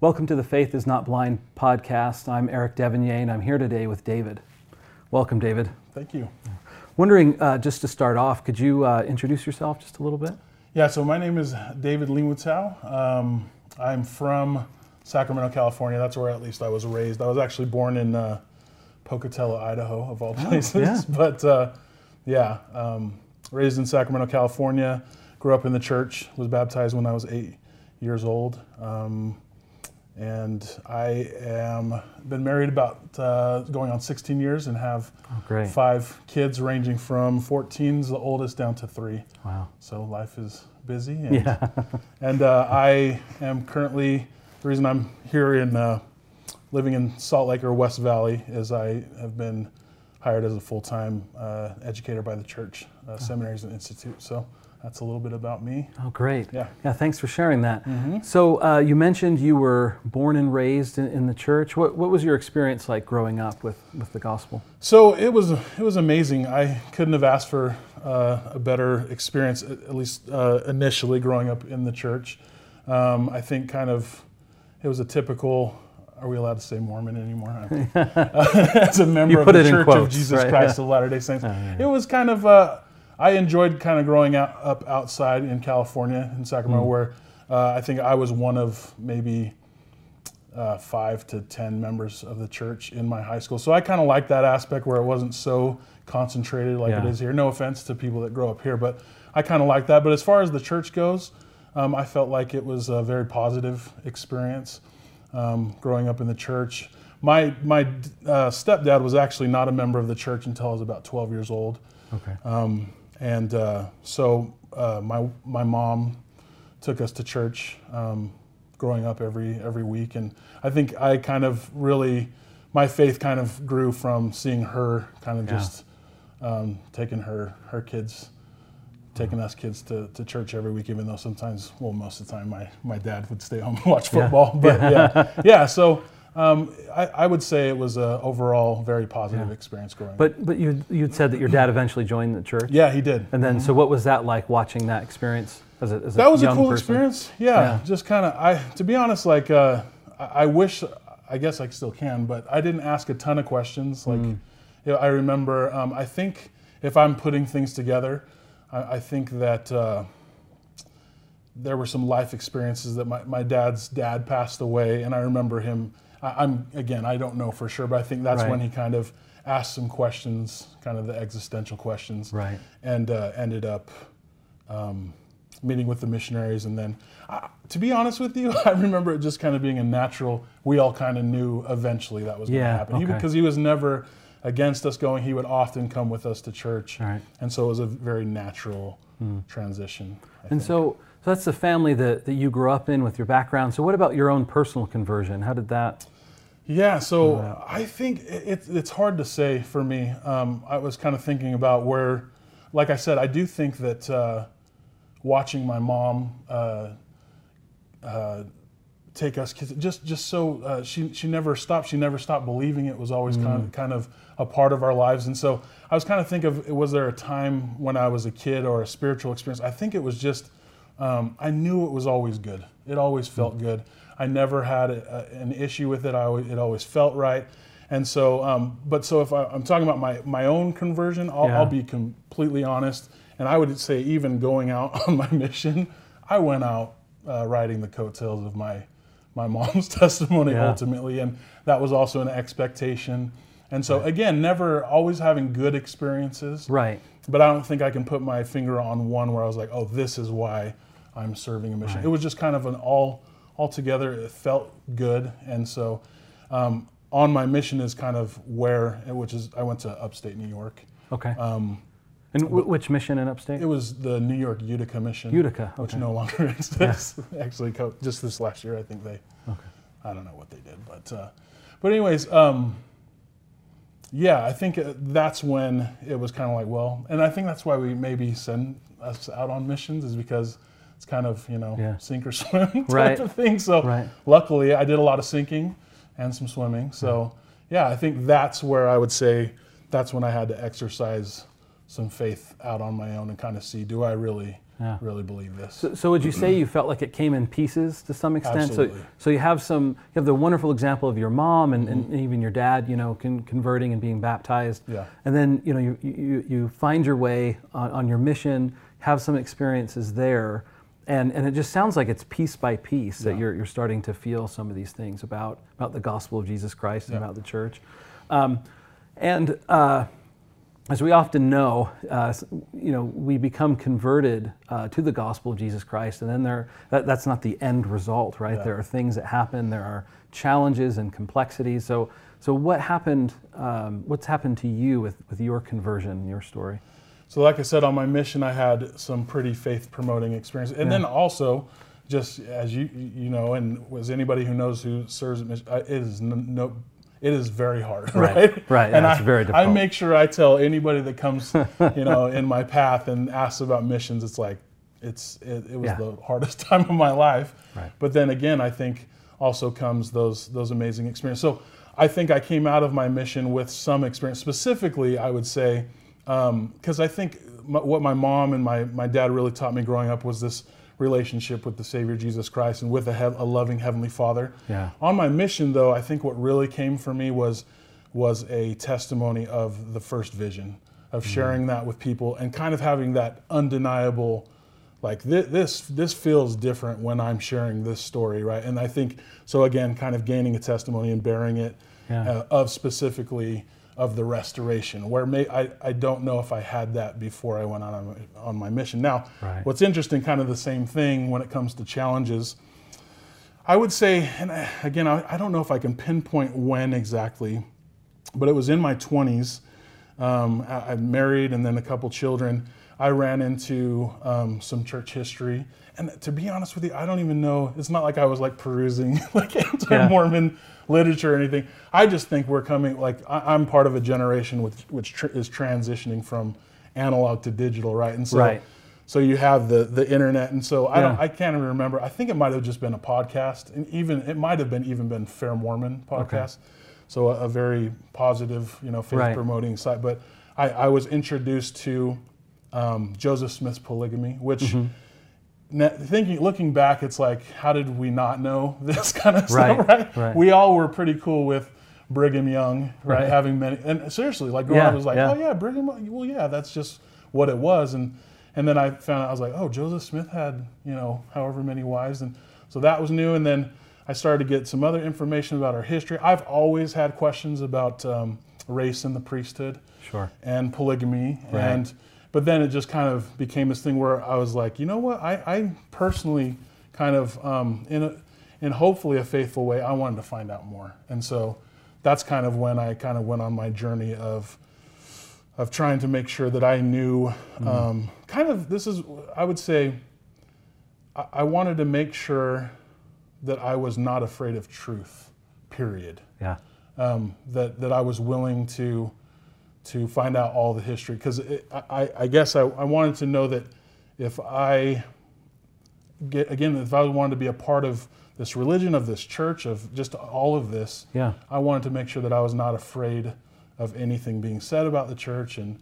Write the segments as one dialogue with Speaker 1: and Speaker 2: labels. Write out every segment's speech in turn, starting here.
Speaker 1: Welcome to the Faith is Not Blind podcast. I'm Eric d'Evegnée, and I'm here today with David. Welcome, David.
Speaker 2: Thank you.
Speaker 1: Wondering, uh, just to start off, could you uh, introduce yourself just a little bit?
Speaker 2: Yeah, so my name is David Lingwitzow. Um, I'm from Sacramento, California. That's where at least I was raised. I was actually born in uh, Pocatello, Idaho, of all places.
Speaker 1: Oh, yeah.
Speaker 2: But uh, yeah, um, raised in Sacramento, California. Grew up in the church. Was baptized when I was eight years old. Um, and I am been married about uh, going on 16 years and have
Speaker 1: Oh, great.
Speaker 2: five kids ranging from 14's the oldest down to three.
Speaker 1: Wow.
Speaker 2: So life is busy. And,
Speaker 1: Yeah.
Speaker 2: and uh, I am currently the reason I'm here in uh, living in Salt Lake or West Valley is I have been hired as a full-time uh, educator by the church, uh, seminaries and institute. So that's a little bit about me.
Speaker 1: Oh, great.
Speaker 2: Yeah.
Speaker 1: Yeah, thanks for sharing that. So, uh, you mentioned you were born and raised in, in the church. What, what was your experience like growing up with, with the gospel?
Speaker 2: So it was it was amazing. I couldn't have asked for uh, a better experience, at at least uh, initially growing up in the church. Um, I think kind of it was a typical. Are we allowed to say Mormon anymore? As a member of the
Speaker 1: it
Speaker 2: Church of Jesus
Speaker 1: right?
Speaker 2: Christ
Speaker 1: Yeah.
Speaker 2: of Latter Day Saints,
Speaker 1: yeah.
Speaker 2: it was kind of. Uh, I enjoyed kind of growing out, up outside in California in Sacramento,
Speaker 1: Mm.
Speaker 2: where uh, I think I was one of maybe uh, five to ten members of the church in my high school. So I kind of liked that aspect where it wasn't so concentrated like it
Speaker 1: Yeah.
Speaker 2: is here. No offense to people that grow up here, but I kind of like that. But as far as the church goes, um, I felt like it was a very positive experience um, growing up in the church. My my uh, stepdad was actually not a member of the church until I was about 12 years old.
Speaker 1: Okay.
Speaker 2: Um, and uh, so uh, my my mom took us to church um, growing up every every week, and I think I kind of really my faith kind of grew from seeing her kind of
Speaker 1: Yeah.
Speaker 2: just um, taking her her kids. Taking us kids to, to church every week, even though sometimes, well, most of the time, my, my dad would stay home and watch
Speaker 1: Yeah.
Speaker 2: football. But yeah, yeah. So um, I, I would say it was a overall very positive
Speaker 1: Yeah.
Speaker 2: experience growing up.
Speaker 1: But, but you, you'd said that your dad eventually joined the church.
Speaker 2: Yeah, he did.
Speaker 1: And then, so what was that like watching that experience as a, as
Speaker 2: that was a cool
Speaker 1: person?
Speaker 2: experience yeah,
Speaker 1: Yeah.
Speaker 2: just kind of i to be honest like uh, I, I wish i guess i still can but i didn't ask a ton of questions like
Speaker 1: Mm.
Speaker 2: you know, i remember um, i think if i'm putting things together i, I think that uh, there were some life experiences that my, my dad's dad passed away and i remember him I, i'm again i don't know for sure but i think that's
Speaker 1: Right.
Speaker 2: when he kind of asked some questions kind of the existential questions
Speaker 1: Right.
Speaker 2: and uh, ended up um, meeting with the missionaries. And then, uh, to be honest with you, I remember it just kind of being a natural. We all kind of knew eventually that was going to happen. He-
Speaker 1: okay.
Speaker 2: because he was never against us going. He would often come with us to church,
Speaker 1: right.
Speaker 2: and so it was a very natural transition. I
Speaker 1: And
Speaker 2: think.
Speaker 1: so, so that's the family that, that you grew up in with your background. So what about your own personal conversion? How did that?
Speaker 2: Yeah, so I think it, it's it's hard to say for me. Um, I was kind of thinking about where, like I said, I do think that uh, watching my mom uh, uh, take us kids, just just so uh, she she never stopped. She never stopped believing. It was always kind of kind of a part of our lives. And so I was kind of think of was there a time when I was a kid or a spiritual experience? I think it was just um, I knew it was always good. It always felt good. I never had a, a- an issue with it. I always, it always felt right. And so, um, but so if I, I'm talking about my, my own conversion, I'll,
Speaker 1: Yeah.
Speaker 2: I'll be completely honest. And I would say, even going out on my mission, I went out uh, riding the coattails of my my mom's testimony
Speaker 1: Yeah.
Speaker 2: ultimately, and that was also an expectation. And so, again, never always having good experiences
Speaker 1: Right.
Speaker 2: but I don't think I can put my finger on one where I was like, oh, this is why I'm serving a mission.
Speaker 1: Right.
Speaker 2: It was just kind of an all all together. It felt good, and so um, on my mission is kind of where, which is I went to upstate New York.
Speaker 1: Okay.
Speaker 2: Um,
Speaker 1: and w- which mission in upstate?
Speaker 2: it was the New York Utica mission,
Speaker 1: Utica.
Speaker 2: which no longer exists. Actually, just this last year, I think they.
Speaker 1: Okay.
Speaker 2: I don't know what they did, but uh, but anyways, um, yeah, I think uh, that's when it was kind of like, well, and I think that's why we maybe send us out on missions is because it's kind of you know
Speaker 1: Yeah.
Speaker 2: sink or swim type
Speaker 1: Right.
Speaker 2: of thing. So
Speaker 1: Right.
Speaker 2: luckily, I did a lot of sinking and some swimming. So yeah, I think that's where I would say that's when I had to exercise some faith out on my own and kind of see do I really yeah. really believe this.
Speaker 1: So, so, would you say you felt like it came in pieces to some extent?
Speaker 2: Absolutely.
Speaker 1: So, so you have some, you have the wonderful example of your mom and, mm-hmm. and even your dad, you know, con- converting and being baptized.
Speaker 2: Yeah.
Speaker 1: And then, you know, you, you, you find your way on, on your mission, have some experiences there. And, and it just sounds like it's piece by piece that you're, you're starting to feel some of these things about, about the gospel of Jesus Christ and yeah. about the church. Um, and uh, as we often know, uh, you know, we become converted uh, to the gospel of Jesus Christ, and then there, that, that's not the end result, right? Yeah. There are things that happen, there are challenges and complexities. So, so what happened? Um, what's happened to you with, with your conversion, your story?
Speaker 2: So, like I said, on my mission, I had some pretty faith promoting experience, and yeah. then also, just as you you know, and as anybody who knows who serves at mission, it is no it is very hard, right?
Speaker 1: Right. right.
Speaker 2: and
Speaker 1: yeah,
Speaker 2: I,
Speaker 1: very difficult.
Speaker 2: I make sure I tell anybody that comes, you know, in my path and asks about missions, it's like, it's it, it was yeah. the hardest time of my life.
Speaker 1: Right.
Speaker 2: But then again, I think also comes those those amazing experiences. So I think I came out of my mission with some experience. Specifically, I would say, because um, I think my, what my mom and my my dad really taught me growing up was this relationship with the Savior Jesus Christ and with a, a loving Heavenly Father.
Speaker 1: Yeah.
Speaker 2: On my mission, though, I think what really came for me was was a testimony of the first vision, of mm-hmm. sharing that with people and kind of having that undeniable, like this, this this feels different when I'm sharing this story, right? And I think so again, kind of gaining a testimony and bearing it yeah. uh, of specifically of the restoration, where may, I, I don't know if I had that before I went on on my mission. Now,
Speaker 1: right.
Speaker 2: what's interesting, kind of the same thing when it comes to challenges. I would say, and again, I, I don't know if I can pinpoint when exactly, but it was in my 20s. Um, I, am married and then a couple children. I ran into um, some church history, and to be honest with you, I don't even know. It's not like I was like perusing like anti-Mormon. Yeah literature or anything. I just think we're coming, like, I, am part of a generation which, which tr- is transitioning from analog to digital, right? And so,
Speaker 1: right.
Speaker 2: so you have the, the internet. And so I, don't, I can't even remember. I think it might have just been a podcast. And even, it might have been even been Fair Mormon podcast. Okay. So a, a, very positive, you know, faith right. promoting site. But I, I was introduced to um, Joseph Smith's polygamy, which, mm-hmm thinking looking back it's like how did we not know this kind of
Speaker 1: right,
Speaker 2: stuff right?
Speaker 1: right?
Speaker 2: we all were pretty cool with brigham young right, right. having many and seriously like growing
Speaker 1: yeah,
Speaker 2: up was like
Speaker 1: yeah.
Speaker 2: oh yeah brigham well yeah that's just what it was and and then i found out i was like oh joseph smith had you know however many wives and so that was new and then i started to get some other information about our history i've always had questions about um, race in the priesthood
Speaker 1: sure
Speaker 2: and polygamy and but then it just kind of became this thing where I was like, you know what? I, I personally kind of, um, in, a, in hopefully a faithful way, I wanted to find out more. And so that's kind of when I kind of went on my journey of, of trying to make sure that I knew, mm-hmm. um, kind of, this is, I would say, I, I wanted to make sure that I was not afraid of truth, period.
Speaker 1: Yeah.
Speaker 2: Um, that, that I was willing to to find out all the history because I, I, guess I, I, wanted to know that if I get again if I wanted to be a part of this religion of this church of just all of this
Speaker 1: yeah
Speaker 2: I wanted to make sure that I was not afraid of anything being said about the church and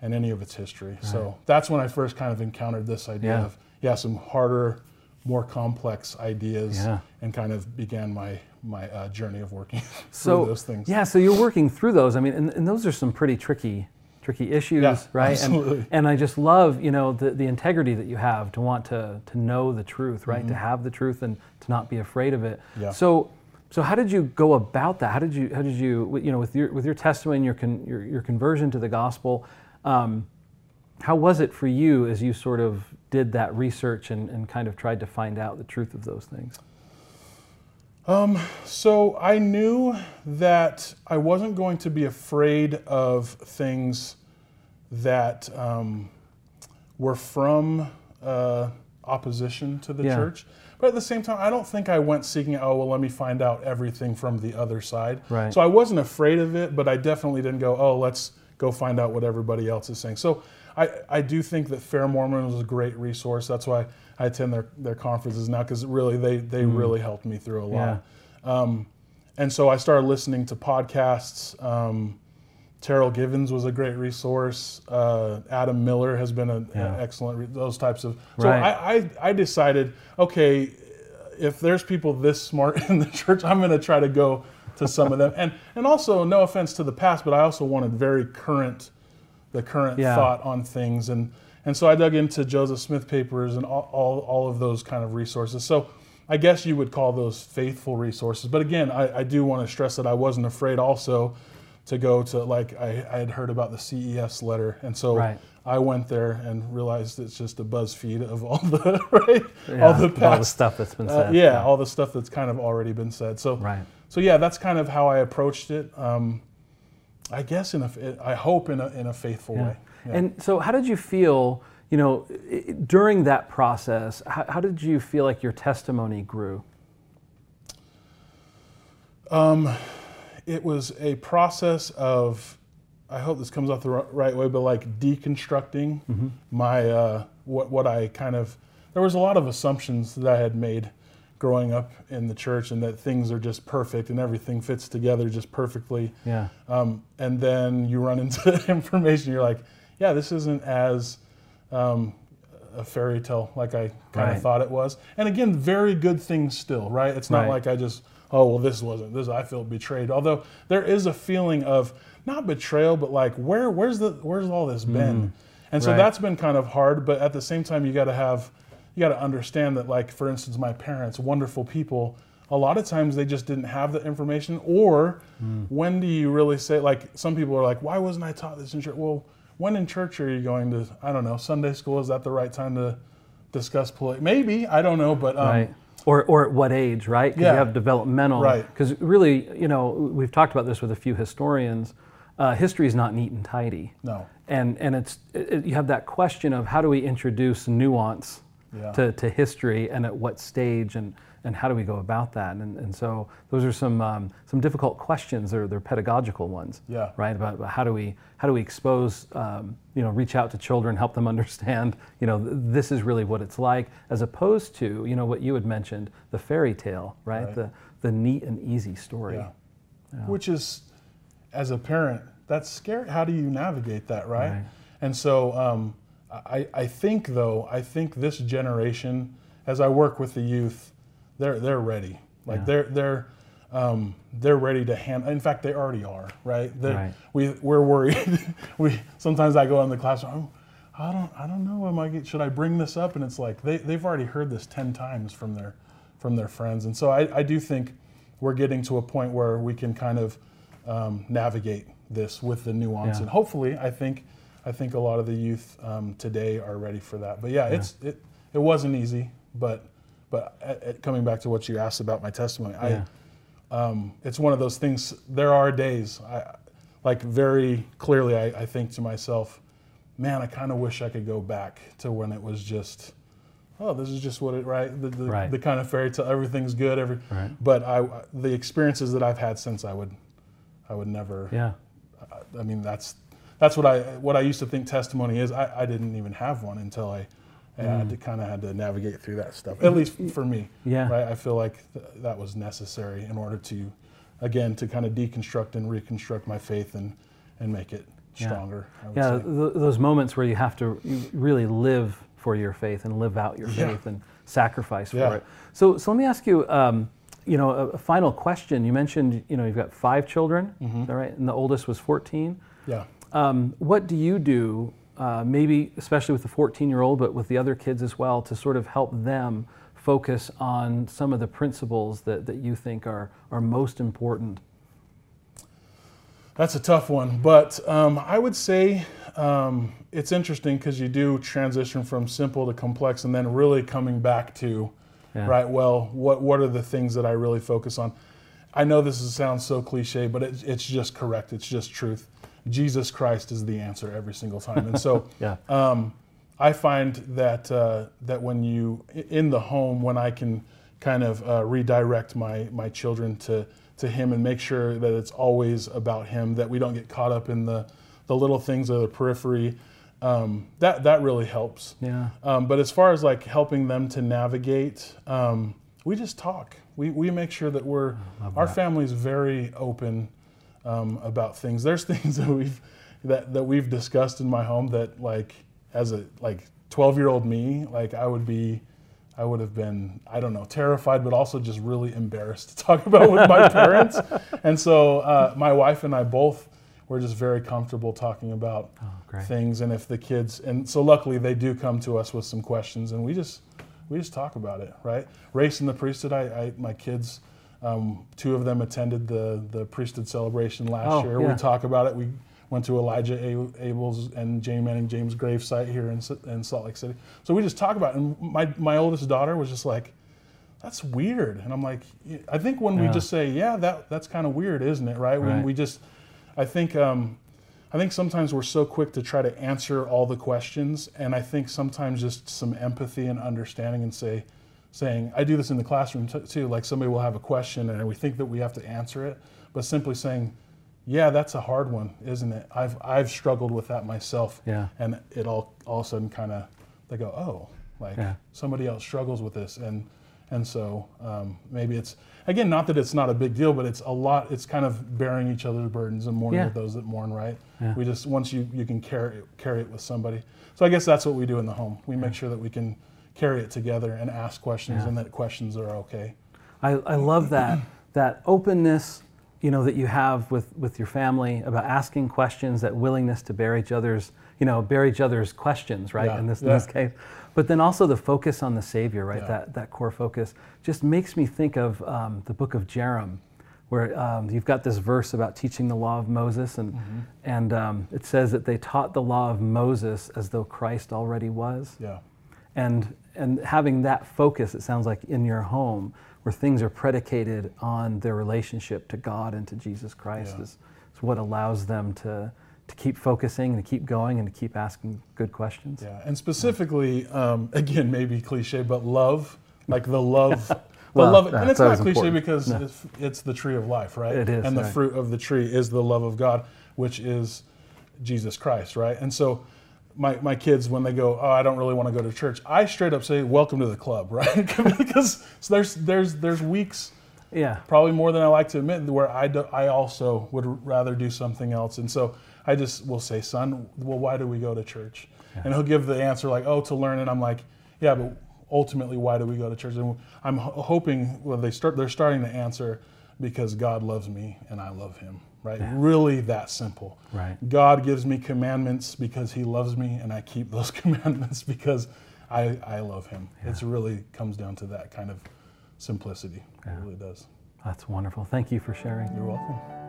Speaker 2: and any of its history right. so that's when I first kind of encountered this idea
Speaker 1: yeah.
Speaker 2: of yeah some harder more complex ideas
Speaker 1: yeah.
Speaker 2: and kind of began my my uh, journey of working
Speaker 1: so,
Speaker 2: through those things.
Speaker 1: Yeah, so you're working through those. I mean, and, and those are some pretty tricky tricky issues,
Speaker 2: yeah,
Speaker 1: right?
Speaker 2: Absolutely.
Speaker 1: And, and I just love, you know, the, the integrity that you have to want to, to know the truth, right? Mm-hmm. To have the truth and to not be afraid of it.
Speaker 2: Yeah.
Speaker 1: So, so how did you go about that? How did you, how did you, you know, with your, with your testimony, your, con, your, your conversion to the gospel, um, how was it for you as you sort of did that research and, and kind of tried to find out the truth of those things?
Speaker 2: Um, so I knew that I wasn't going to be afraid of things that um, were from uh, opposition to the
Speaker 1: yeah.
Speaker 2: church. But at the same time, I don't think I went seeking, oh, well, let me find out everything from the other side.
Speaker 1: Right.
Speaker 2: So I wasn't afraid of it, but I definitely didn't go, oh, let's go find out what everybody else is saying. So I, I do think that Fair Mormon was a great resource. That's why I attend their, their conferences now because really they, they mm. really helped me through a lot.
Speaker 1: Yeah.
Speaker 2: Um, and so I started listening to podcasts, um, Terryl Givens was a great resource. Uh, Adam Miller has been an
Speaker 1: Yeah.
Speaker 2: excellent. Re- those types of. So
Speaker 1: Right.
Speaker 2: I, I I decided okay, if there's people this smart in the church, I'm going to try to go to some of them. And and also, no offense to the past, but I also wanted very current, the current
Speaker 1: Yeah.
Speaker 2: thought on things. And and so I dug into Joseph Smith papers and all, all all of those kind of resources. So. I guess you would call those faithful resources. But again, I, I do want to stress that I wasn't afraid also to go to, like, I, I had heard about the CES letter. And so
Speaker 1: Right.
Speaker 2: I went there and realized it's just a BuzzFeed of all the, right?
Speaker 1: Yeah,
Speaker 2: all the
Speaker 1: of all the stuff that's been
Speaker 2: uh,
Speaker 1: said.
Speaker 2: yeah, all the stuff that's kind of already been said. So,
Speaker 1: Right.
Speaker 2: so yeah, that's kind of how I approached it. Um, I guess in a, I hope in a, in a faithful
Speaker 1: Yeah.
Speaker 2: way. Yeah.
Speaker 1: And so, how did you feel? You know, during that process, how, how did you feel like your testimony grew?
Speaker 2: it was a process of i hope this comes out the right way but like deconstructing my uh, what, what i kind of there was a lot of assumptions that i had made growing up in the church and that things are just perfect and everything fits together just perfectly
Speaker 1: Yeah.
Speaker 2: um, and then you run into information you're like yeah this isn't as um, a fairy tale like i kind
Speaker 1: Right.
Speaker 2: of thought it was and again very good things still right it's not
Speaker 1: Right.
Speaker 2: like i just oh well this wasn't this i feel betrayed although there is a feeling of not betrayal but like where where's the where's all this been and so
Speaker 1: Mm. Right.
Speaker 2: that's been kind of hard but at the same time you got to have you got to understand that like for instance my parents wonderful people a lot of times they just didn't have the information or
Speaker 1: Mm.
Speaker 2: when do you really say like some people are like why wasn't i taught this in church well when in church are you going to i don't know sunday school is that the right time to discuss politics maybe i don't know but um,
Speaker 1: right. Or, or at what age, right? Because
Speaker 2: Yeah.
Speaker 1: you have developmental.
Speaker 2: Right.
Speaker 1: Because really, you know, we've talked about this with a few historians. Uh, history is not neat and tidy.
Speaker 2: no
Speaker 1: And, and it's, it, you have that question of how do we introduce nuance
Speaker 2: Yeah.
Speaker 1: to, to history and at what stage and, and how do we go about that? And, and so those are some, um, some difficult questions. They're, they're pedagogical ones.
Speaker 2: Yeah.
Speaker 1: Right. About, about how do we how do we expose um, you know reach out to children, help them understand you know th- this is really what it's like, as opposed to you know what you had mentioned the fairy tale, right?
Speaker 2: Right.
Speaker 1: The the neat and easy story.
Speaker 2: Yeah. Which is, as a parent, that's scary. How do you navigate that, right?
Speaker 1: Right.
Speaker 2: And so um, I, I think, though, I think this generation, as I work with the youth, they're, they're ready. Like
Speaker 1: Yeah.
Speaker 2: they're, they're, um, they're ready to handle. In fact, they already are, right?
Speaker 1: Right.
Speaker 2: We, we're worried. we, sometimes I go in the classroom, I don't, I don't know. Am I, should I bring this up? And it's like, they, they've already heard this 10 times from their, from their friends. And so I, I do think we're getting to a point where we can kind of um, navigate this with the nuance.
Speaker 1: Yeah.
Speaker 2: And hopefully, I think, I think a lot of the youth um, today are ready for that. But yeah, it's, it, it wasn't easy, but, but at, at coming back to what you asked about my testimony,
Speaker 1: Yeah.
Speaker 2: I, um, it's one of those things. There are days, I, like very clearly, I, I think to myself, man, I kind of wish I could go back to when it was just, oh, this is just what it right, the, the,
Speaker 1: Right.
Speaker 2: the kind of fairy tale, everything's good, every.
Speaker 1: Right.
Speaker 2: But I, the experiences that I've had since, I would, I would never.
Speaker 1: Yeah.
Speaker 2: I mean, that's that's what I what I used to think testimony is. I, I didn't even have one until I, I had to kind of had to navigate through that stuff. At least for me.
Speaker 1: Mm. Yeah.
Speaker 2: Right. I feel like th- that was necessary in order to, again, to kind of deconstruct and reconstruct my faith and and make it
Speaker 1: Yeah.
Speaker 2: stronger. I
Speaker 1: Yeah,
Speaker 2: say.
Speaker 1: th- those moments where you have to you really live for your faith and live out your
Speaker 2: Yeah.
Speaker 1: faith and sacrifice
Speaker 2: Yeah.
Speaker 1: for it. So, so let me ask you, um, you know, a, a final question. You mentioned, you know, you've got five children,
Speaker 2: Mm-hmm.
Speaker 1: is that right? And the oldest was 14.
Speaker 2: Yeah.
Speaker 1: Um, what do you do, uh, maybe especially with the 14 year old, but with the other kids as well, to sort of help them focus on some of the principles that, that you think are, are most important?
Speaker 2: That's a tough one, but um, I would say um, it's interesting because you do transition from simple to complex, and then really coming back to
Speaker 1: Yeah.
Speaker 2: right. Well, what what are the things that I really focus on? I know this is, sounds so cliche, but it, it's just correct. It's just truth. Jesus Christ is the answer every single time, and so
Speaker 1: Yeah.
Speaker 2: um, I find that uh, that when you in the home, when I can kind of uh, redirect my my children to to Him and make sure that it's always about Him, that we don't get caught up in the the little things of the periphery. Um, that that really helps.
Speaker 1: Yeah.
Speaker 2: Um, but as far as like helping them to navigate, um, we just talk. We, we make sure that we're our
Speaker 1: that.
Speaker 2: family's very open um, about things. There's things that we've that, that we've discussed in my home that like as a like 12 year old me, like I would be I would have been, I don't know, terrified, but also just really embarrassed to talk about with my parents. And so uh, my wife and I both were just very comfortable talking about
Speaker 1: Oh,
Speaker 2: things. And if the kids, and so luckily they do come to us with some questions, and we just we just talk about it, right? Race in the priesthood. I, I my kids, um, two of them attended the the priesthood celebration last
Speaker 1: Oh,
Speaker 2: year.
Speaker 1: yeah.
Speaker 2: We talk about it. We went to Elijah Abel's and Jane Manning James' grave site here in, in Salt Lake City. So we just talk about it. And my, my oldest daughter was just like, that's weird. And I'm like, I think when we just say, yeah, that, that's kind of weird, isn't it? Right? When we just, I think, um, I think sometimes we're so quick to try to answer all the questions. And I think sometimes just some empathy and understanding and say, saying, I do this in the classroom too. Like somebody will have a question and we think that we have to answer it, but simply saying, yeah, that's a hard one, isn't it? I've I've struggled with that myself.
Speaker 1: Yeah.
Speaker 2: And it all all of a sudden kind of they go, oh, like
Speaker 1: Yeah.
Speaker 2: somebody else struggles with this, and and so um, maybe it's again not that it's not a big deal, but it's a lot. It's kind of bearing each other's burdens and mourning
Speaker 1: Yeah.
Speaker 2: with those that mourn, right?
Speaker 1: Yeah.
Speaker 2: We just once you you can carry it, carry it with somebody. So I guess that's what we do in the home. We make sure that we can carry it together and ask questions,
Speaker 1: Yeah.
Speaker 2: and that questions are okay.
Speaker 1: I, I love that that openness you know that you have with with your family about asking questions that willingness to bear each other's you know bear each other's questions right
Speaker 2: Yeah,
Speaker 1: in this in this case but then also the focus on the savior right
Speaker 2: Yeah.
Speaker 1: that that core focus just makes me think of um, the book of Jarom where um, you've got this verse about teaching the law of moses and
Speaker 2: Mm-hmm.
Speaker 1: and um, it says that they taught the law of moses as though christ already was
Speaker 2: Yeah.
Speaker 1: and and having that focus it sounds like in your home where things are predicated on their relationship to god and to jesus christ
Speaker 2: Yeah.
Speaker 1: is, is what allows them to to keep focusing and to keep going and to keep asking good questions
Speaker 2: Yeah, and specifically, um, again, maybe cliche, but love, like the love, the
Speaker 1: Well,
Speaker 2: love, and it's not cliche
Speaker 1: important.
Speaker 2: because
Speaker 1: No.
Speaker 2: it's, it's the tree of life, right?
Speaker 1: It is,
Speaker 2: and the
Speaker 1: right.
Speaker 2: fruit of the tree is the love of God, which is Jesus Christ, right? And so, my my kids, when they go, oh, I don't really want to go to church, I straight up say, welcome to the club, right? because so there's there's there's weeks
Speaker 1: yeah
Speaker 2: probably more than I like to admit, where I, do, I also would rather do something else. And so I just will say, son, well, why do we go to church? And he'll give the answer like, oh, to learn. And I'm like, yeah, but ultimately, why do we go to church? And I'm ho- hoping, well, they start, they're starting to answer because God loves me and I love him, right? Really that simple.
Speaker 1: Right.
Speaker 2: God gives me commandments because he loves me and I keep those commandments because I, I love him. It's really comes down to that kind of simplicity. It really does.
Speaker 1: that's wonderful thank you for sharing
Speaker 2: You're welcome.